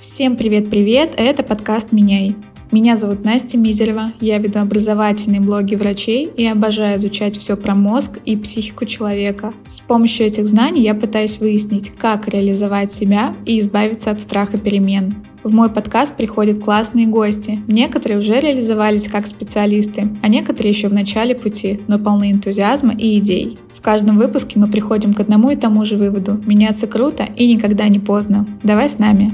Всем привет-привет, это подкаст «Меняй». Меня зовут Настя Мизерева, я веду образовательные блоги врачей и обожаю изучать все про мозг и психику человека. С помощью этих знаний я пытаюсь выяснить, как реализовать себя и избавиться от страха перемен. В мой подкаст приходят классные гости. Некоторые уже реализовались как специалисты, а некоторые еще в начале пути, но полны энтузиазма и идей. В каждом выпуске мы приходим к одному и тому же выводу. Меняться круто и никогда не поздно. Давай с нами.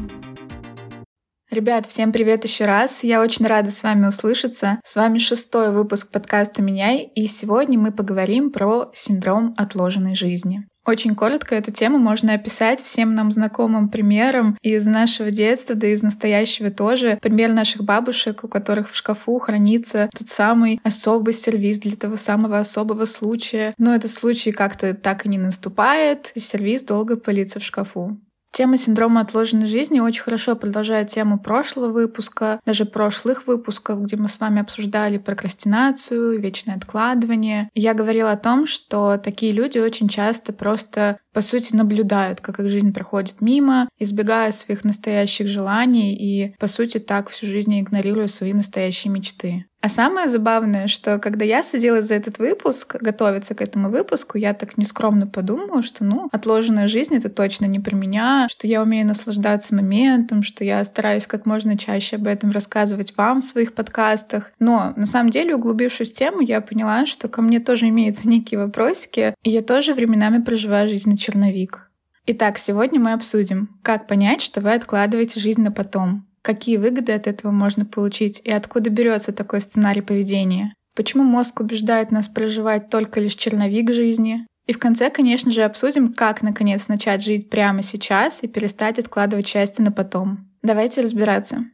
Ребят, всем привет еще раз. Я очень рада с вами услышаться. С вами шестой выпуск подкаста «Меняй», и сегодня мы поговорим про синдром отложенной жизни. Очень коротко эту тему можно описать всем нам знакомым примером из нашего детства, да и из настоящего тоже. Пример наших бабушек, у которых в шкафу хранится тот самый особый сервис для того самого особого случая. Но этот случай как-то так и не наступает, и сервис долго пылится в шкафу. Тема синдрома отложенной жизни очень хорошо продолжает тему прошлого выпуска, даже прошлых выпусков, где мы с вами обсуждали прокрастинацию, вечное откладывание. Я говорила о том, что такие люди очень часто просто по сути, наблюдают, как их жизнь проходит мимо, избегая своих настоящих желаний и, по сути, так всю жизнь игнорируя свои настоящие мечты. А самое забавное, что когда я садилась за этот выпуск, готовиться к этому выпуску, я так нескромно подумала, что, ну, отложенная жизнь — это точно не про меня, что я умею наслаждаться моментом, что я стараюсь как можно чаще об этом рассказывать вам в своих подкастах. Но, на самом деле, углубившись в тему, я поняла, что ко мне тоже имеются некие вопросики, и я тоже временами проживаю жизнь черновик. Итак, сегодня мы обсудим, как понять, что вы откладываете жизнь на потом, какие выгоды от этого можно получить и откуда берется такой сценарий поведения, почему мозг убеждает нас проживать только лишь черновик жизни, и в конце, конечно же, обсудим, как наконец начать жить прямо сейчас и перестать откладывать счастье на потом. Давайте разбираться.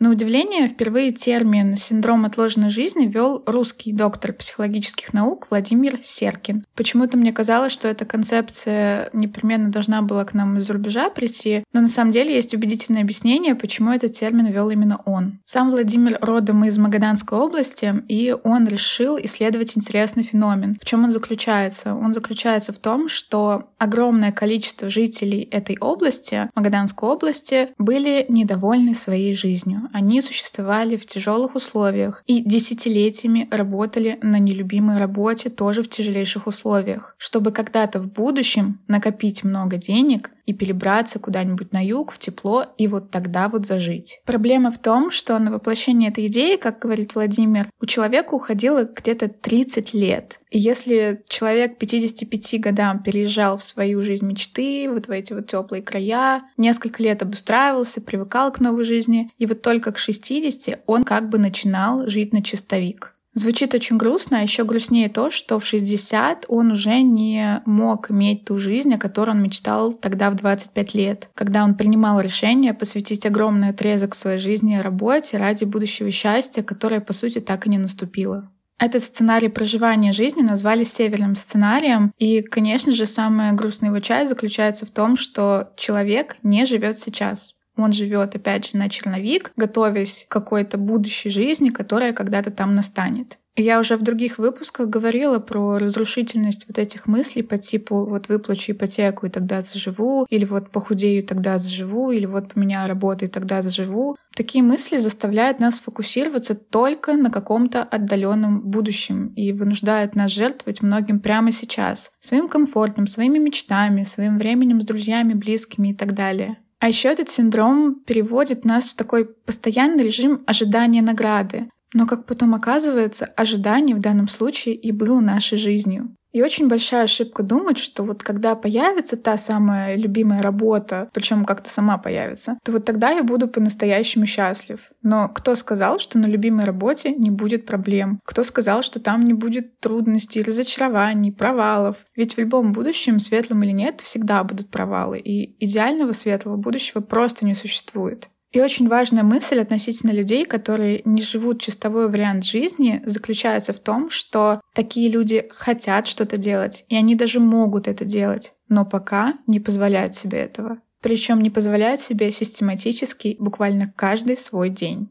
На удивление, впервые термин «синдром отложенной жизни» вел русский доктор психологических наук Владимир Серкин. Почему-то мне казалось, что эта концепция непременно должна была к нам из-за рубежа прийти, но на самом деле есть убедительное объяснение, почему этот термин вел именно он. Сам Владимир родом из Магаданской области, и он решил исследовать интересный феномен. В чем он заключается? Он заключается в том, что огромное количество жителей этой области, Магаданской области, были недовольны своей жизнью они существовали в тяжелых условиях и десятилетиями работали на нелюбимой работе тоже в тяжелейших условиях, чтобы когда-то в будущем накопить много денег и перебраться куда-нибудь на юг, в тепло, и вот тогда вот зажить. Проблема в том, что на воплощение этой идеи, как говорит Владимир, у человека уходило где-то 30 лет. И если человек 55 годам переезжал в свою жизнь мечты, вот в эти вот теплые края, несколько лет обустраивался, привыкал к новой жизни, и вот только к 60 он как бы начинал жить на чистовик. Звучит очень грустно, а еще грустнее то, что в 60 он уже не мог иметь ту жизнь, о которой он мечтал тогда в 25 лет, когда он принимал решение посвятить огромный отрезок своей жизни работе ради будущего счастья, которое, по сути, так и не наступило. Этот сценарий проживания жизни назвали северным сценарием, и, конечно же, самая грустная его часть заключается в том, что человек не живет сейчас. Он живет, опять же, на черновик, готовясь к какой-то будущей жизни, которая когда-то там настанет. Я уже в других выпусках говорила про разрушительность вот этих мыслей по типу вот выплачу ипотеку и тогда заживу, или вот похудею и тогда заживу, или вот поменяю работу и тогда заживу. Такие мысли заставляют нас фокусироваться только на каком-то отдаленном будущем и вынуждают нас жертвовать многим прямо сейчас, своим комфортом, своими мечтами, своим временем с друзьями, близкими и так далее. А еще этот синдром переводит нас в такой постоянный режим ожидания награды. Но, как потом оказывается, ожидание в данном случае и было нашей жизнью. И очень большая ошибка думать, что вот когда появится та самая любимая работа, причем как-то сама появится, то вот тогда я буду по-настоящему счастлив. Но кто сказал, что на любимой работе не будет проблем? Кто сказал, что там не будет трудностей, разочарований, провалов? Ведь в любом будущем, светлом или нет, всегда будут провалы, и идеального светлого будущего просто не существует. И очень важная мысль относительно людей, которые не живут чистовой вариант жизни, заключается в том, что такие люди хотят что-то делать, и они даже могут это делать, но пока не позволяют себе этого. Причем не позволяют себе систематически буквально каждый свой день.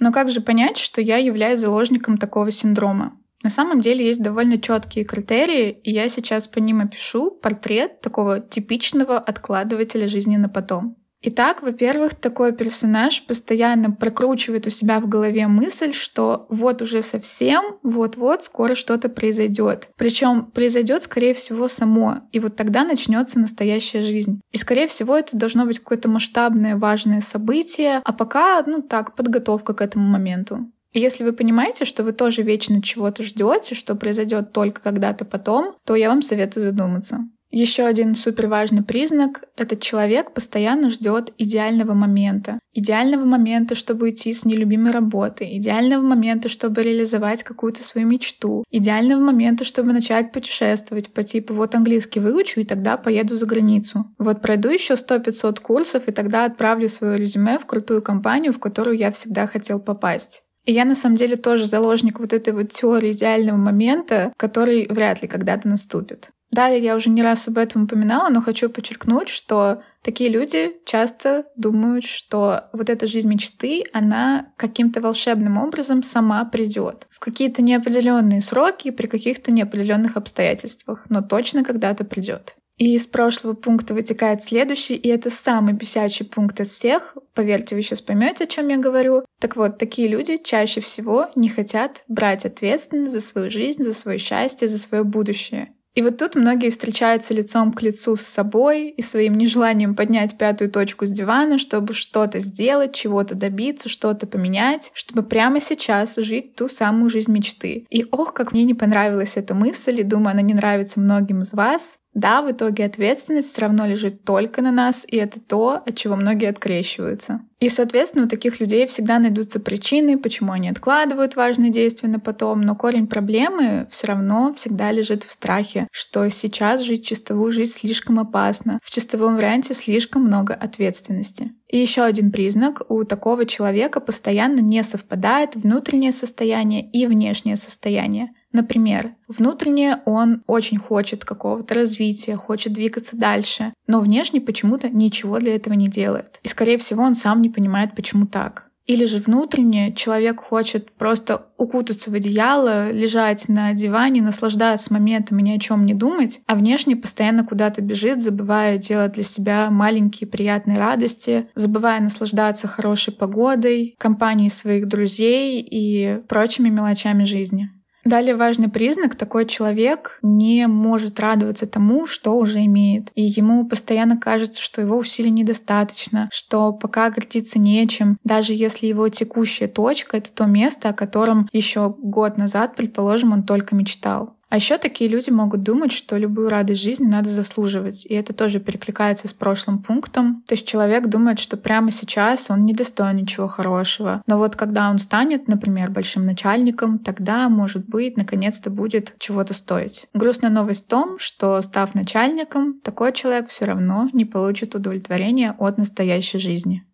Но как же понять, что я являюсь заложником такого синдрома? На самом деле есть довольно четкие критерии, и я сейчас по ним опишу портрет такого типичного откладывателя жизни на потом. Итак, во-первых, такой персонаж постоянно прокручивает у себя в голове мысль, что вот уже совсем, вот-вот скоро что-то произойдет. Причем произойдет, скорее всего, само. И вот тогда начнется настоящая жизнь. И, скорее всего, это должно быть какое-то масштабное, важное событие, а пока, ну так, подготовка к этому моменту. Если вы понимаете, что вы тоже вечно чего-то ждете, что произойдет только когда-то потом, то я вам советую задуматься. Еще один супер важный признак — этот человек постоянно ждет идеального момента. Идеального момента, чтобы уйти с нелюбимой работы, идеального момента, чтобы реализовать какую-то свою мечту, идеального момента, чтобы начать путешествовать по типу вот английский выучу и тогда поеду за границу. Вот пройду еще 100-500 курсов и тогда отправлю свое резюме в крутую компанию, в которую я всегда хотел попасть. И я на самом деле тоже заложник вот этой вот теории идеального момента, который вряд ли когда-то наступит. Далее я уже не раз об этом упоминала, но хочу подчеркнуть, что такие люди часто думают, что вот эта жизнь мечты, она каким-то волшебным образом сама придет в какие-то неопределенные сроки, при каких-то неопределенных обстоятельствах, но точно когда-то придет. И из прошлого пункта вытекает следующий, и это самый бесячий пункт из всех. Поверьте, вы сейчас поймете, о чем я говорю. Так вот, такие люди чаще всего не хотят брать ответственность за свою жизнь, за свое счастье, за свое будущее. И вот тут многие встречаются лицом к лицу с собой и своим нежеланием поднять пятую точку с дивана, чтобы что-то сделать, чего-то добиться, что-то поменять, чтобы прямо сейчас жить ту самую жизнь мечты. И ох, как мне не понравилась эта мысль, и думаю, она не нравится многим из вас. Да, в итоге ответственность все равно лежит только на нас, и это то, от чего многие открещиваются. И, соответственно, у таких людей всегда найдутся причины, почему они откладывают важные действия на потом, но корень проблемы все равно всегда лежит в страхе, что сейчас жить чистовую жизнь слишком опасно, в чистовом варианте слишком много ответственности. И еще один признак, у такого человека постоянно не совпадает внутреннее состояние и внешнее состояние. Например, внутренне он очень хочет какого-то развития, хочет двигаться дальше, но внешне почему-то ничего для этого не делает. И, скорее всего, он сам не понимает, почему так. Или же внутренне человек хочет просто укутаться в одеяло, лежать на диване, наслаждаться моментом и ни о чем не думать, а внешне постоянно куда-то бежит, забывая делать для себя маленькие приятные радости, забывая наслаждаться хорошей погодой, компанией своих друзей и прочими мелочами жизни. Далее важный признак — такой человек не может радоваться тому, что уже имеет. И ему постоянно кажется, что его усилий недостаточно, что пока гордиться нечем, даже если его текущая точка — это то место, о котором еще год назад, предположим, он только мечтал. А еще такие люди могут думать, что любую радость жизни надо заслуживать. И это тоже перекликается с прошлым пунктом. То есть человек думает, что прямо сейчас он не достоин ничего хорошего. Но вот когда он станет, например, большим начальником, тогда, может быть, наконец-то будет чего-то стоить. Грустная новость в том, что став начальником, такой человек все равно не получит удовлетворения от настоящей жизни.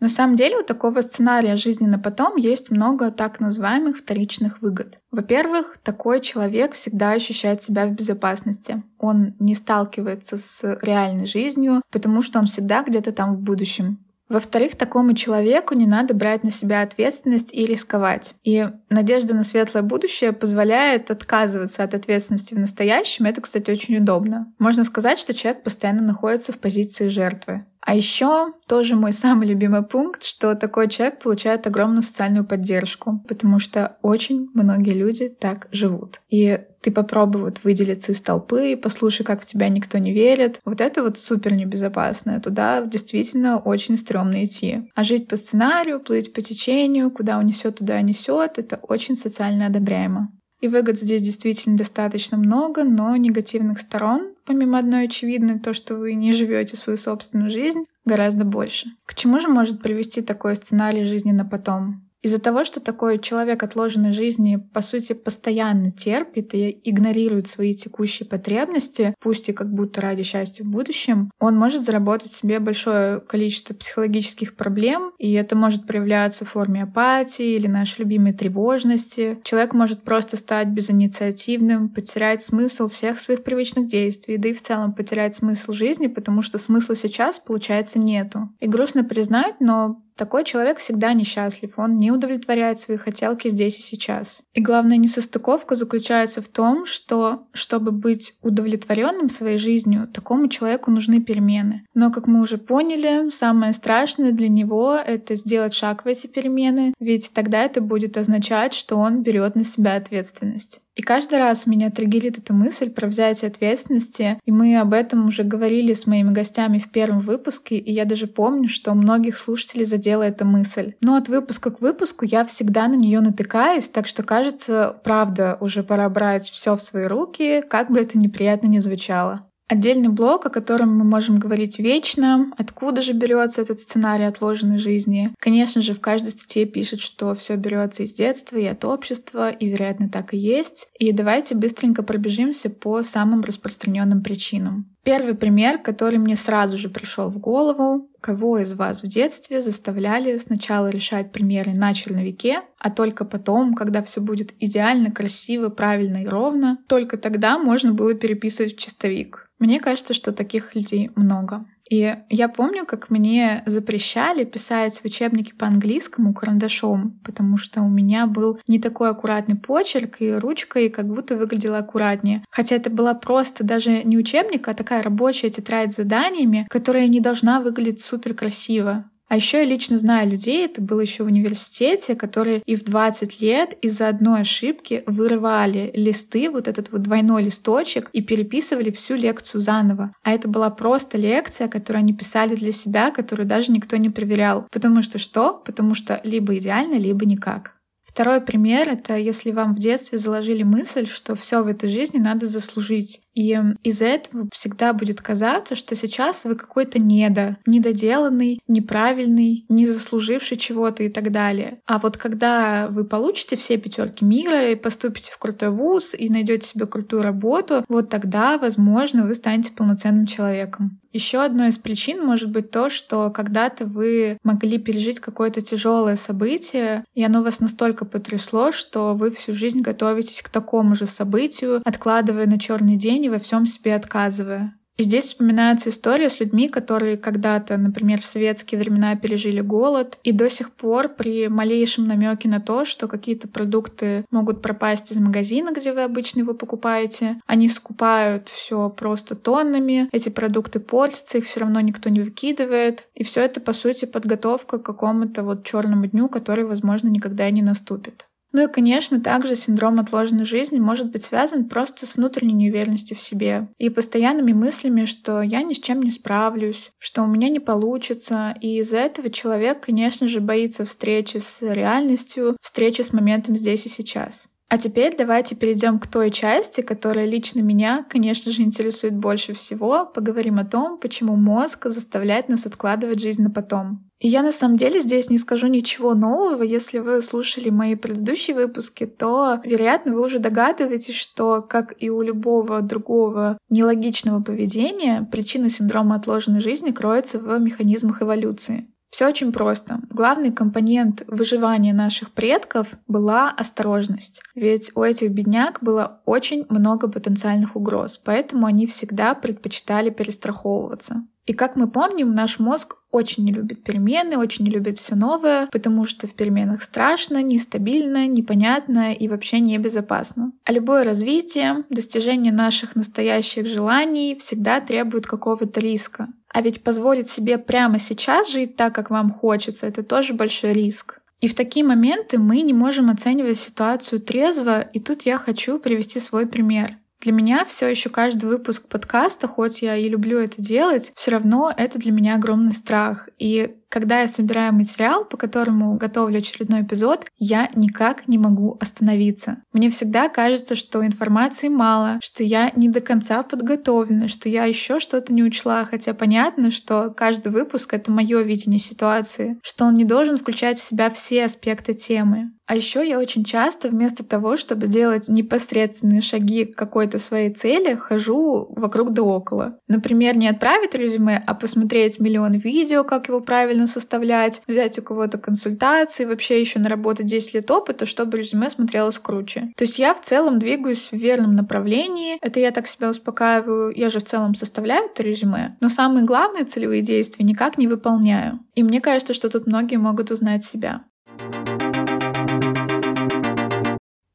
На самом деле у такого сценария жизни на потом есть много так называемых вторичных выгод. Во-первых, такой человек всегда ощущает себя в безопасности. Он не сталкивается с реальной жизнью, потому что он всегда где-то там в будущем. Во-вторых, такому человеку не надо брать на себя ответственность и рисковать. И надежда на светлое будущее позволяет отказываться от ответственности в настоящем. Это, кстати, очень удобно. Можно сказать, что человек постоянно находится в позиции жертвы. А еще тоже мой самый любимый пункт, что такой человек получает огромную социальную поддержку, потому что очень многие люди так живут. И ты попробуй вот выделиться из толпы, послушай, как в тебя никто не верит. Вот это вот супер небезопасно. Туда действительно очень стрёмно идти. А жить по сценарию, плыть по течению, куда унесет, туда несет, это очень социально одобряемо. И выгод здесь действительно достаточно много, но негативных сторон, помимо одной очевидной, то, что вы не живете свою собственную жизнь, гораздо больше. К чему же может привести такой сценарий жизни на потом? Из-за того, что такой человек отложенной жизни, по сути, постоянно терпит и игнорирует свои текущие потребности, пусть и как будто ради счастья в будущем, он может заработать себе большое количество психологических проблем, и это может проявляться в форме апатии или нашей любимой тревожности. Человек может просто стать безинициативным, потерять смысл всех своих привычных действий, да и в целом потерять смысл жизни, потому что смысла сейчас, получается, нету. И грустно признать, но Такой человек всегда несчастлив, он не удовлетворяет свои хотелки здесь и сейчас. И главная несостыковка заключается в том, что чтобы быть удовлетворенным своей жизнью, такому человеку нужны перемены. Но, как мы уже поняли, самое страшное для него — это сделать шаг в эти перемены, ведь тогда это будет означать, что он берет на себя ответственность. И каждый раз меня триггерит эта мысль про взятие ответственности, и мы об этом уже говорили с моими гостями в первом выпуске, и я даже помню, что многих слушателей задела эта мысль. Но от выпуска к выпуску я всегда на нее натыкаюсь, так что кажется, правда, уже пора брать все в свои руки, как бы это неприятно ни звучало. Отдельный блок, о котором мы можем говорить вечно, откуда же берется этот сценарий отложенной жизни. Конечно же, в каждой статье пишет, что все берется из детства и от общества, и, вероятно, так и есть. И давайте быстренько пробежимся по самым распространенным причинам. Первый пример, который мне сразу же пришел в голову, кого из вас в детстве заставляли сначала решать примеры на черновике, а только потом, когда все будет идеально, красиво, правильно и ровно, только тогда можно было переписывать в чистовик. Мне кажется, что таких людей много. И я помню, как мне запрещали писать в учебнике по английскому карандашом, потому что у меня был не такой аккуратный почерк, и ручка и как будто выглядела аккуратнее. Хотя это была просто даже не учебник, а такая рабочая тетрадь с заданиями, которая не должна выглядеть супер красиво. А еще я лично знаю людей, это было еще в университете, которые и в 20 лет из-за одной ошибки вырывали листы, вот этот вот двойной листочек, и переписывали всю лекцию заново. А это была просто лекция, которую они писали для себя, которую даже никто не проверял. Потому что что? Потому что либо идеально, либо никак. Второй пример — это если вам в детстве заложили мысль, что все в этой жизни надо заслужить. И из-за этого всегда будет казаться, что сейчас вы какой-то недо, недоделанный, неправильный, не заслуживший чего-то и так далее. А вот когда вы получите все пятерки мира и поступите в крутой вуз и найдете себе крутую работу, вот тогда, возможно, вы станете полноценным человеком. Еще одной из причин может быть то, что когда-то вы могли пережить какое-то тяжелое событие, и оно вас настолько потрясло, что вы всю жизнь готовитесь к такому же событию, откладывая на черный день и во всем себе отказывая. Здесь вспоминается история с людьми, которые когда-то, например, в советские времена пережили голод, и до сих пор при малейшем намеке на то, что какие-то продукты могут пропасть из магазина, где вы обычно его покупаете, они скупают все просто тоннами, эти продукты портятся, их все равно никто не выкидывает. И все это, по сути, подготовка к какому-то вот черному дню, который, возможно, никогда не наступит. Ну и, конечно, также синдром отложенной жизни может быть связан просто с внутренней неуверенностью в себе и постоянными мыслями, что я ни с чем не справлюсь, что у меня не получится. И из-за этого человек, конечно же, боится встречи с реальностью, встречи с моментом здесь и сейчас. А теперь давайте перейдем к той части, которая лично меня, конечно же, интересует больше всего. Поговорим о том, почему мозг заставляет нас откладывать жизнь на потом. И я на самом деле здесь не скажу ничего нового. Если вы слушали мои предыдущие выпуски, то, вероятно, вы уже догадываетесь, что, как и у любого другого нелогичного поведения, причина синдрома отложенной жизни кроется в механизмах эволюции. Все очень просто. Главный компонент выживания наших предков была осторожность. Ведь у этих бедняк было очень много потенциальных угроз, поэтому они всегда предпочитали перестраховываться. И как мы помним, наш мозг очень не любит перемены, очень не любит все новое, потому что в переменах страшно, нестабильно, непонятно и вообще небезопасно. А любое развитие, достижение наших настоящих желаний всегда требует какого-то риска. А ведь позволить себе прямо сейчас жить так, как вам хочется, это тоже большой риск. И в такие моменты мы не можем оценивать ситуацию трезво, и тут я хочу привести свой пример. Для меня все еще каждый выпуск подкаста, хоть я и люблю это делать, все равно это для меня огромный страх. И когда я собираю материал, по которому готовлю очередной эпизод, я никак не могу остановиться. Мне всегда кажется, что информации мало, что я не до конца подготовлена, что я еще что-то не учла, хотя понятно, что каждый выпуск — это мое видение ситуации, что он не должен включать в себя все аспекты темы. А еще я очень часто вместо того, чтобы делать непосредственные шаги к какой-то своей цели, хожу вокруг да около. Например, не отправить резюме, а посмотреть миллион видео, как его правильно правильно составлять, взять у кого-то консультацию и вообще еще наработать 10 лет опыта, чтобы резюме смотрелось круче. То есть я в целом двигаюсь в верном направлении. Это я так себя успокаиваю. Я же в целом составляю это резюме. Но самые главные целевые действия никак не выполняю. И мне кажется, что тут многие могут узнать себя.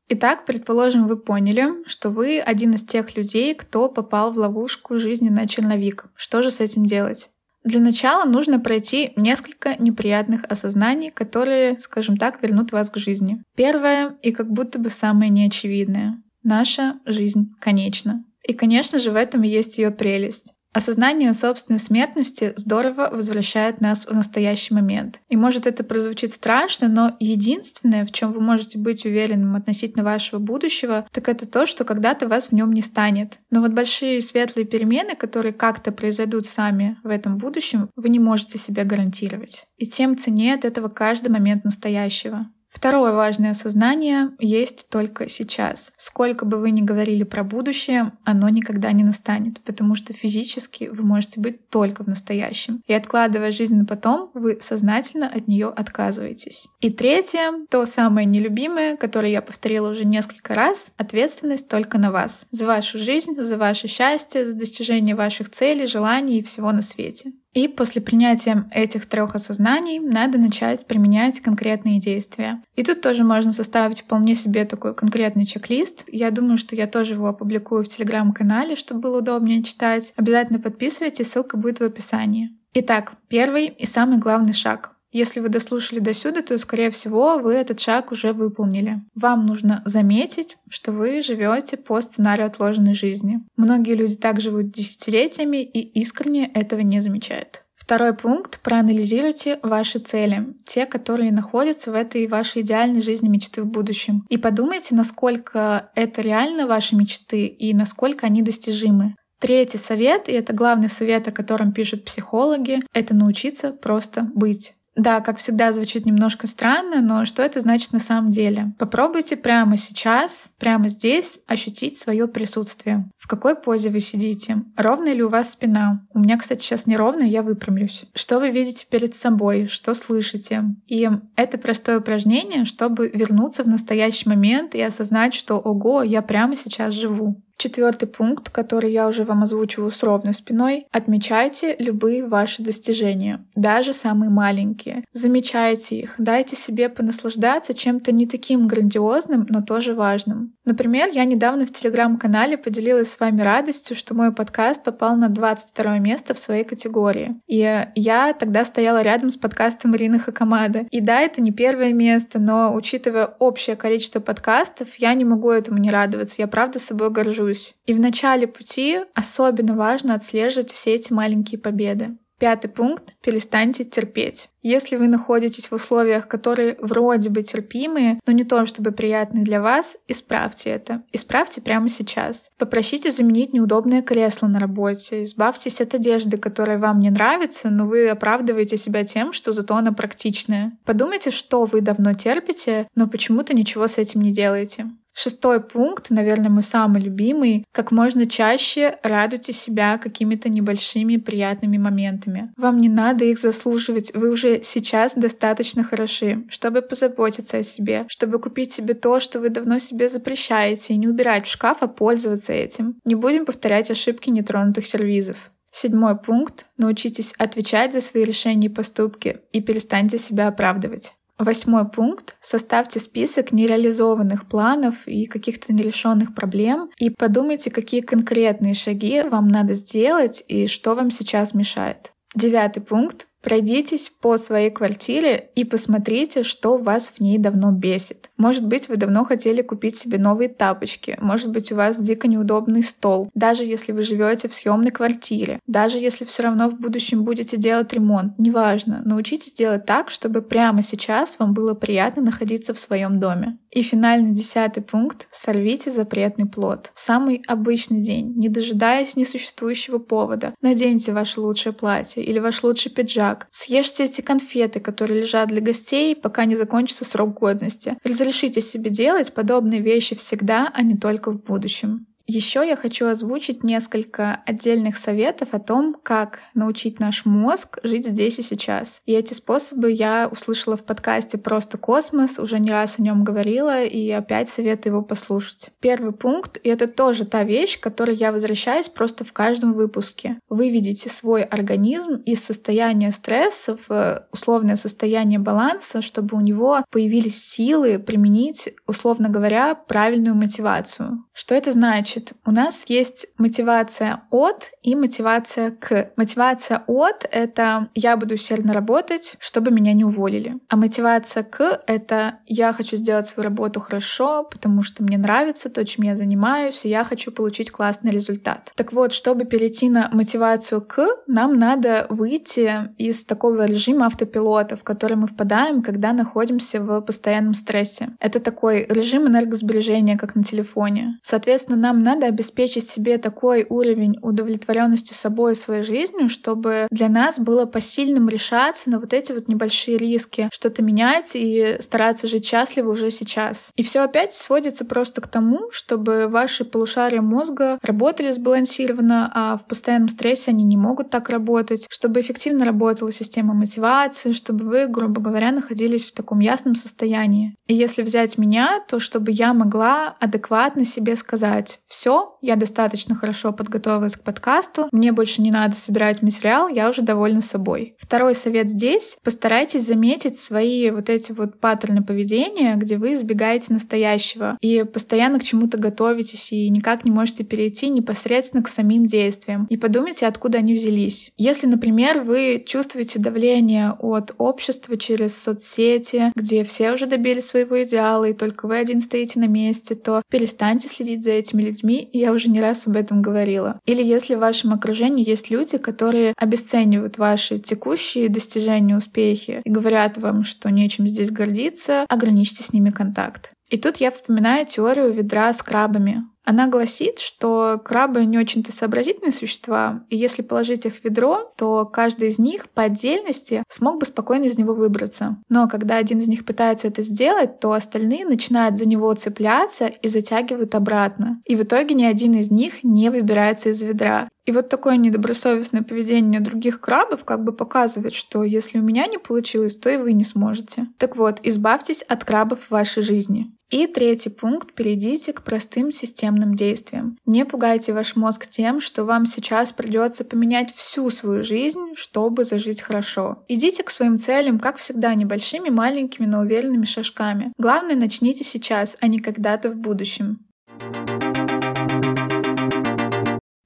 Итак, предположим, вы поняли, что вы один из тех людей, кто попал в ловушку жизни на черновик. Что же с этим делать? Для начала нужно пройти несколько неприятных осознаний, которые, скажем так, вернут вас к жизни. Первое и как будто бы самое неочевидное. Наша жизнь конечна. И, конечно же, в этом и есть ее прелесть. Осознание собственной смертности здорово возвращает нас в настоящий момент. И может это прозвучит страшно, но единственное, в чем вы можете быть уверенным относительно вашего будущего, так это то, что когда-то вас в нем не станет. Но вот большие светлые перемены, которые как-то произойдут сами в этом будущем, вы не можете себе гарантировать. И тем ценнее от этого каждый момент настоящего. Второе важное осознание есть только сейчас. Сколько бы вы ни говорили про будущее, оно никогда не настанет, потому что физически вы можете быть только в настоящем. И откладывая жизнь на потом, вы сознательно от нее отказываетесь. И третье, то самое нелюбимое, которое я повторила уже несколько раз, ответственность только на вас. За вашу жизнь, за ваше счастье, за достижение ваших целей, желаний и всего на свете. И после принятия этих трех осознаний надо начать применять конкретные действия. И тут тоже можно составить вполне себе такой конкретный чек-лист. Я думаю, что я тоже его опубликую в телеграм-канале, чтобы было удобнее читать. Обязательно подписывайтесь, ссылка будет в описании. Итак, первый и самый главный шаг если вы дослушали до сюда, то, скорее всего, вы этот шаг уже выполнили. Вам нужно заметить, что вы живете по сценарию отложенной жизни. Многие люди так живут десятилетиями и искренне этого не замечают. Второй пункт. Проанализируйте ваши цели, те, которые находятся в этой вашей идеальной жизни мечты в будущем. И подумайте, насколько это реально ваши мечты и насколько они достижимы. Третий совет, и это главный совет, о котором пишут психологи, это научиться просто быть. Да, как всегда, звучит немножко странно, но что это значит на самом деле? Попробуйте прямо сейчас, прямо здесь ощутить свое присутствие. В какой позе вы сидите? Ровная ли у вас спина? У меня, кстати, сейчас неровная, я выпрямлюсь. Что вы видите перед собой? Что слышите? И это простое упражнение, чтобы вернуться в настоящий момент и осознать, что ого, я прямо сейчас живу. Четвертый пункт, который я уже вам озвучиваю с ровной спиной. Отмечайте любые ваши достижения, даже самые маленькие. Замечайте их, дайте себе понаслаждаться чем-то не таким грандиозным, но тоже важным. Например, я недавно в телеграм-канале поделилась с вами радостью, что мой подкаст попал на 22 место в своей категории. И я тогда стояла рядом с подкастом Ирины Хакамада. И да, это не первое место, но учитывая общее количество подкастов, я не могу этому не радоваться. Я правда собой горжусь учусь. И в начале пути особенно важно отслеживать все эти маленькие победы. Пятый пункт — перестаньте терпеть. Если вы находитесь в условиях, которые вроде бы терпимые, но не то чтобы приятные для вас, исправьте это. Исправьте прямо сейчас. Попросите заменить неудобное кресло на работе. Избавьтесь от одежды, которая вам не нравится, но вы оправдываете себя тем, что зато она практичная. Подумайте, что вы давно терпите, но почему-то ничего с этим не делаете. Шестой пункт, наверное, мой самый любимый. Как можно чаще радуйте себя какими-то небольшими приятными моментами. Вам не надо их заслуживать. Вы уже сейчас достаточно хороши, чтобы позаботиться о себе, чтобы купить себе то, что вы давно себе запрещаете, и не убирать в шкаф, а пользоваться этим. Не будем повторять ошибки нетронутых сервизов. Седьмой пункт. Научитесь отвечать за свои решения и поступки и перестаньте себя оправдывать. Восьмой пункт. Составьте список нереализованных планов и каких-то нерешенных проблем и подумайте, какие конкретные шаги вам надо сделать и что вам сейчас мешает. Девятый пункт. Пройдитесь по своей квартире и посмотрите, что вас в ней давно бесит. Может быть, вы давно хотели купить себе новые тапочки, может быть, у вас дико неудобный стол, даже если вы живете в съемной квартире, даже если все равно в будущем будете делать ремонт, неважно, научитесь делать так, чтобы прямо сейчас вам было приятно находиться в своем доме. И финальный десятый пункт — сорвите запретный плод. В самый обычный день, не дожидаясь несуществующего повода, наденьте ваше лучшее платье или ваш лучший пиджак, съешьте эти конфеты, которые лежат для гостей, пока не закончится срок годности. Разрешите себе делать подобные вещи всегда, а не только в будущем. Еще я хочу озвучить несколько отдельных советов о том, как научить наш мозг жить здесь и сейчас. И эти способы я услышала в подкасте «Просто космос», уже не раз о нем говорила, и опять советую его послушать. Первый пункт, и это тоже та вещь, к которой я возвращаюсь просто в каждом выпуске. Выведите свой организм из состояния стресса в условное состояние баланса, чтобы у него появились силы применить, условно говоря, правильную мотивацию. Что это значит? У нас есть мотивация от и мотивация к. Мотивация от — это я буду усердно работать, чтобы меня не уволили. А мотивация к — это я хочу сделать свою работу хорошо, потому что мне нравится то, чем я занимаюсь, и я хочу получить классный результат. Так вот, чтобы перейти на мотивацию к, нам надо выйти из такого режима автопилота, в который мы впадаем, когда находимся в постоянном стрессе. Это такой режим энергосбережения, как на телефоне. Соответственно, нам надо обеспечить себе такой уровень удовлетворенности собой и своей жизнью, чтобы для нас было посильным решаться на вот эти вот небольшие риски, что-то менять и стараться жить счастливо уже сейчас. И все опять сводится просто к тому, чтобы ваши полушария мозга работали сбалансированно, а в постоянном стрессе они не могут так работать, чтобы эффективно работала система мотивации, чтобы вы, грубо говоря, находились в таком ясном состоянии. И если взять меня, то чтобы я могла адекватно себе себе сказать, все, я достаточно хорошо подготовилась к подкасту, мне больше не надо собирать материал, я уже довольна собой. Второй совет здесь. Постарайтесь заметить свои вот эти вот паттерны поведения, где вы избегаете настоящего и постоянно к чему-то готовитесь и никак не можете перейти непосредственно к самим действиям. И подумайте, откуда они взялись. Если, например, вы чувствуете давление от общества через соцсети, где все уже добились своего идеала, и только вы один стоите на месте, то перестаньте следить за этими людьми, и уже не раз об этом говорила. Или если в вашем окружении есть люди, которые обесценивают ваши текущие достижения, успехи и говорят вам, что нечем здесь гордиться, ограничьте с ними контакт. И тут я вспоминаю теорию ведра с крабами. Она гласит, что крабы не очень-то сообразительные существа, и если положить их в ведро, то каждый из них по отдельности смог бы спокойно из него выбраться. Но когда один из них пытается это сделать, то остальные начинают за него цепляться и затягивают обратно. И в итоге ни один из них не выбирается из ведра. И вот такое недобросовестное поведение других крабов как бы показывает, что если у меня не получилось, то и вы не сможете. Так вот, избавьтесь от крабов в вашей жизни. И третий пункт — перейдите к простым системным действиям. Не пугайте ваш мозг тем, что вам сейчас придется поменять всю свою жизнь, чтобы зажить хорошо. Идите к своим целям, как всегда, небольшими, маленькими, но уверенными шажками. Главное, начните сейчас, а не когда-то в будущем.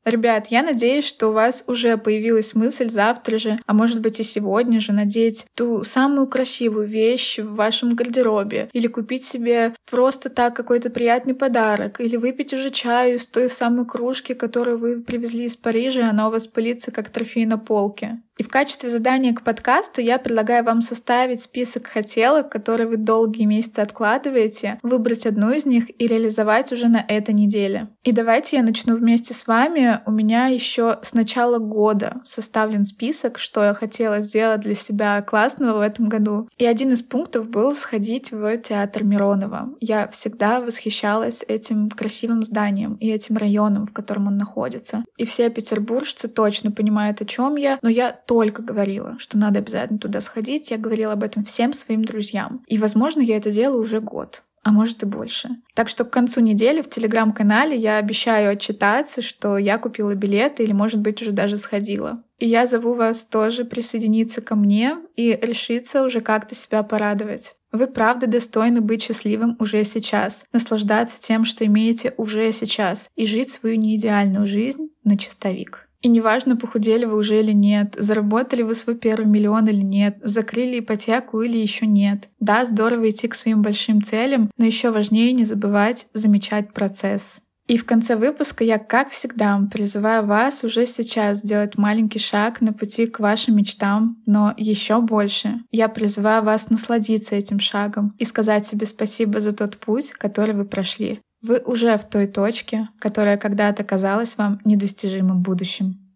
Ребят, я надеюсь, что у вас уже появилась мысль завтра же, а может быть и сегодня же надеть ту самую красивую вещь в вашем гардеробе или купить себе просто так какой-то приятный подарок или выпить уже чаю из той самой кружки, которую вы привезли из Парижа, и она у вас пылится как трофей на полке. И в качестве задания к подкасту я предлагаю вам составить список хотелок, которые вы долгие месяцы откладываете, выбрать одну из них и реализовать уже на этой неделе. И давайте я начну вместе с вами. У меня еще с начала года составлен список, что я хотела сделать для себя классного в этом году. И один из пунктов был сходить в театр Миронова. Я всегда восхищалась этим красивым зданием и этим районом, в котором он находится. И все петербуржцы точно понимают, о чем я, но я только говорила, что надо обязательно туда сходить. Я говорила об этом всем своим друзьям. И, возможно, я это делаю уже год а может и больше. Так что к концу недели в телеграм-канале я обещаю отчитаться, что я купила билеты или, может быть, уже даже сходила. И я зову вас тоже присоединиться ко мне и решиться уже как-то себя порадовать. Вы правда достойны быть счастливым уже сейчас, наслаждаться тем, что имеете уже сейчас, и жить свою неидеальную жизнь на чистовик. И неважно, похудели вы уже или нет, заработали вы свой первый миллион или нет, закрыли ипотеку или еще нет. Да, здорово идти к своим большим целям, но еще важнее не забывать замечать процесс. И в конце выпуска я, как всегда, призываю вас уже сейчас сделать маленький шаг на пути к вашим мечтам, но еще больше. Я призываю вас насладиться этим шагом и сказать себе спасибо за тот путь, который вы прошли. Вы уже в той точке, которая когда-то казалась вам недостижимым будущим.